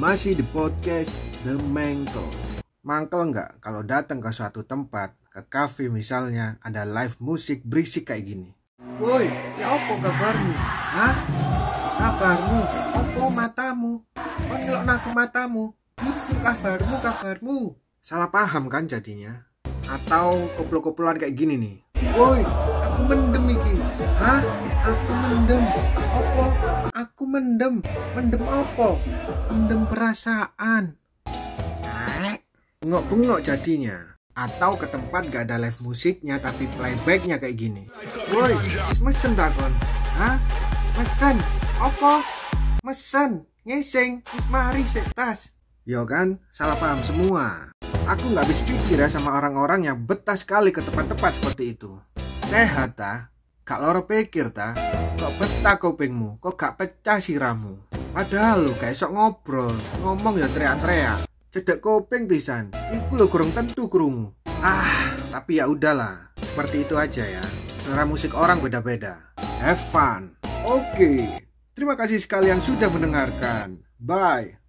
Masih di podcast The Mangkel. Mangkel nggak kalau datang ke suatu tempat, ke cafe misalnya, ada live musik berisik kayak gini. Woi, ya apa kabarmu? Hah? Kabarmu? Apa matamu? Kon ngelok naku matamu? Itu kabarmu, kabarmu. Salah paham kan jadinya? Atau koplo-koploan kayak gini nih. Woi, aku mendem iki. Hah? Aku mendem. Apa? Mendem. Mendem apa? Mendem perasaan. Bengok-bengok jadinya. Atau ke tempat gak ada live musiknya tapi playbacknya kayak gini. Woi, mesen takon. Hah? Mesen? Apa? Mesen? Ngeseng? Mari sik tas. Yo kan, salah paham semua. Aku nggak habis pikir ya sama orang-orang yang betah sekali ke tempat-tempat seperti itu. Sehat ta? Gak loro pikir ta? Betah kupingmu? Kok gak pecah siramu? Padahal lu kayak sok ngobrol, ngomong ya teriak-teriak. Cedek kuping pisan. Iku lo kurang tentu krungu. Ah, tapi ya udahlah. Seperti itu aja ya. Selera musik orang beda-beda. Have fun. Oke. Terima kasih sekalian sudah mendengarkan. Bye.